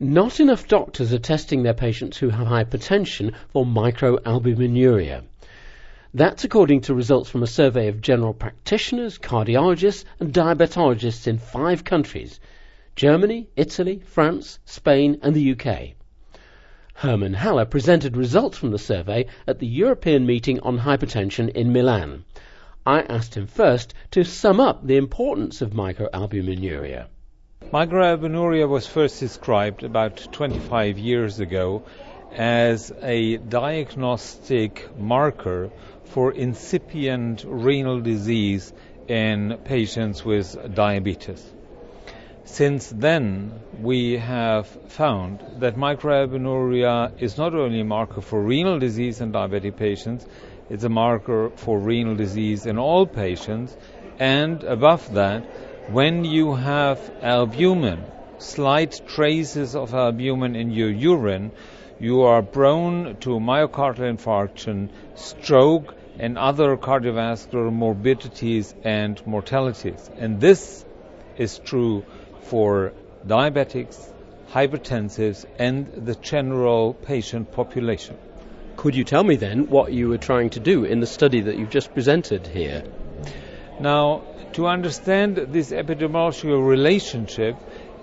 Not enough doctors are testing their patients who have hypertension for microalbuminuria. That's according to results from a survey of general practitioners, cardiologists, and diabetologists in five countries Germany, Italy, France, Spain, and the UK. Hermann Haller presented results from the survey at the European meeting on hypertension in Milan. I asked him first to sum up the importance of microalbuminuria. Microalbuminuria was first described about 25 years ago as a diagnostic marker for incipient renal disease in patients with diabetes. Since then, we have found that microalbuminuria is not only a marker for renal disease in diabetic patients, it's a marker for renal disease in all patients, and above that, when you have albumin, slight traces of albumin in your urine, you are prone to myocardial infarction, stroke, and other cardiovascular morbidities and mortalities. And this is true for diabetics, hypertensives, and the general patient population. Could you tell me then what you were trying to do in the study that you've just presented here? Now, to understand this epidemiological relationship,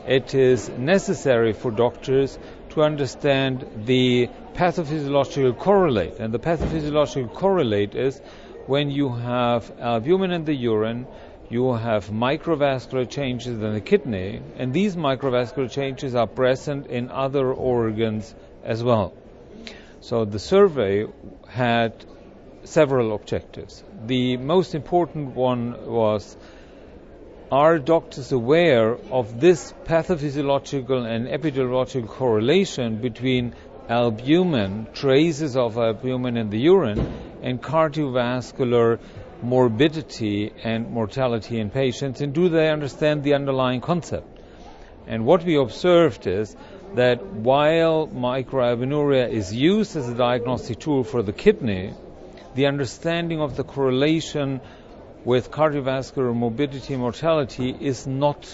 it is necessary for doctors to understand the pathophysiological correlate. And the pathophysiological correlate is when you have uh, albumin in the urine, you have microvascular changes in the kidney, and these microvascular changes are present in other organs as well. So the survey had several objectives. The most important one was are doctors aware of this pathophysiological and epidemiological correlation between albumin, traces of albumin in the urine, and cardiovascular morbidity and mortality in patients, and do they understand the underlying concept? And what we observed is that while microalbuminuria is used as a diagnostic tool for the kidney, the understanding of the correlation with cardiovascular morbidity and mortality is not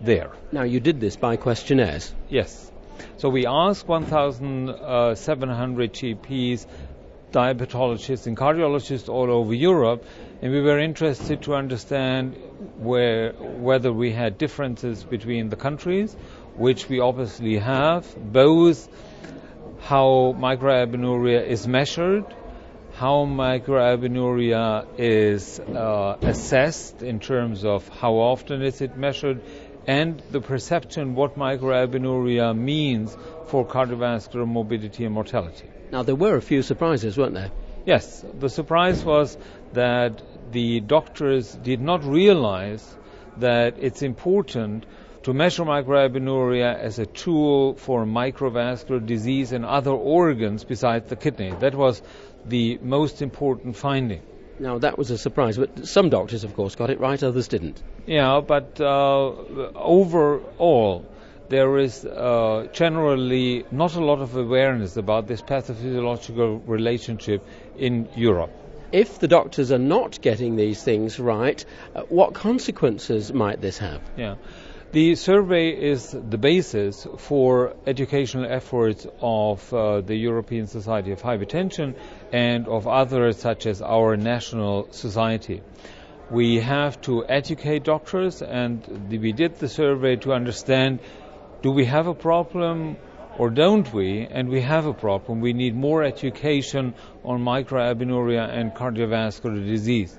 there. Now, you did this by questionnaires? Yes. So we asked 1,700 GPs, diabetologists, and cardiologists all over Europe, and we were interested to understand where, whether we had differences between the countries, which we obviously have, both how microalbuminuria is measured how microalbuminuria is uh, assessed in terms of how often is it measured and the perception what microalbuminuria means for cardiovascular morbidity and mortality. Now there were a few surprises, weren't there? Yes, the surprise was that the doctors did not realize that it's important to measure microalbuminuria as a tool for microvascular disease in other organs besides the kidney. That was the most important finding. Now, that was a surprise, but some doctors, of course, got it right, others didn't. Yeah, but uh, overall, there is uh, generally not a lot of awareness about this pathophysiological relationship in Europe. If the doctors are not getting these things right, uh, what consequences might this have? Yeah. The survey is the basis for educational efforts of uh, the European Society of Hypertension and of others such as our national society. We have to educate doctors and we did the survey to understand do we have a problem or don't we? And we have a problem. We need more education on microalbuminuria and cardiovascular disease.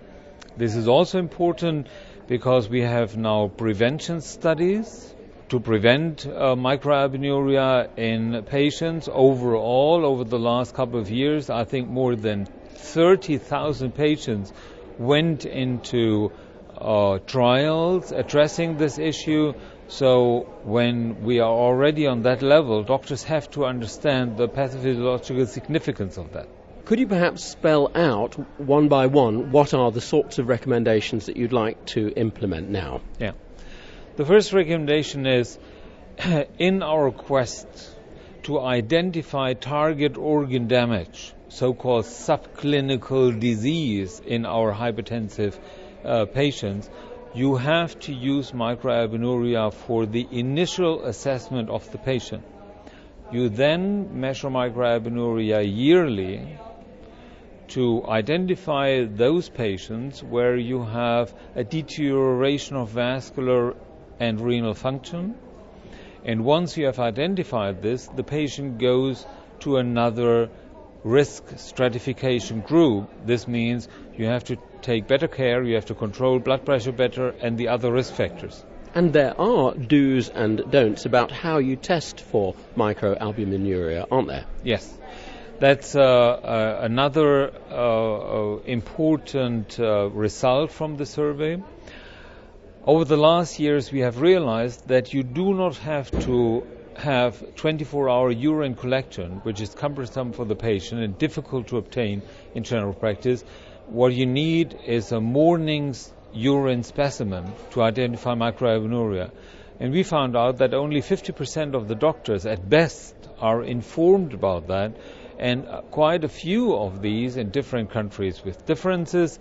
This is also important because we have now prevention studies to prevent uh, microalbuminuria in patients overall over the last couple of years. I think more than 30,000 patients went into uh, trials addressing this issue. So when we are already on that level, doctors have to understand the pathophysiological significance of that. Could you perhaps spell out one by one what are the sorts of recommendations that you'd like to implement now? Yeah. The first recommendation is in our quest to identify target organ damage, so called subclinical disease in our hypertensive uh, patients, you have to use microalbuminuria for the initial assessment of the patient. You then measure microalbuminuria yearly to identify those patients where you have a deterioration of vascular and renal function. And once you have identified this, the patient goes to another risk stratification group. This means you have to take better care, you have to control blood pressure better, and the other risk factors. And there are do's and don'ts about how you test for microalbuminuria, aren't there? Yes. That's uh, uh, another uh, important result from the survey. Over the last years, we have realized that you do not have to have 24 hour urine collection, which is cumbersome for the patient and difficult to obtain in general practice. What you need is a morning's urine specimen to identify microalbuminuria. And we found out that only 50% of the doctors at best are informed about that, and uh, quite a few of these in different countries with differences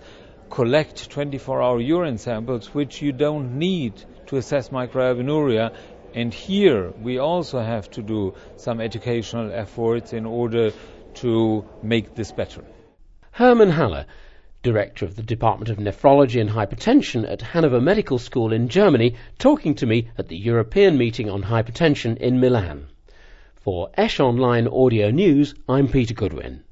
collect 24 hour urine samples, which you don't need to assess microalbuminuria. And here we also have to do some educational efforts in order to make this better. Hermann Haller Director of the Department of Nephrology and Hypertension at Hanover Medical School in Germany, talking to me at the European meeting on hypertension in Milan. For ESH Online Audio News, I'm Peter Goodwin.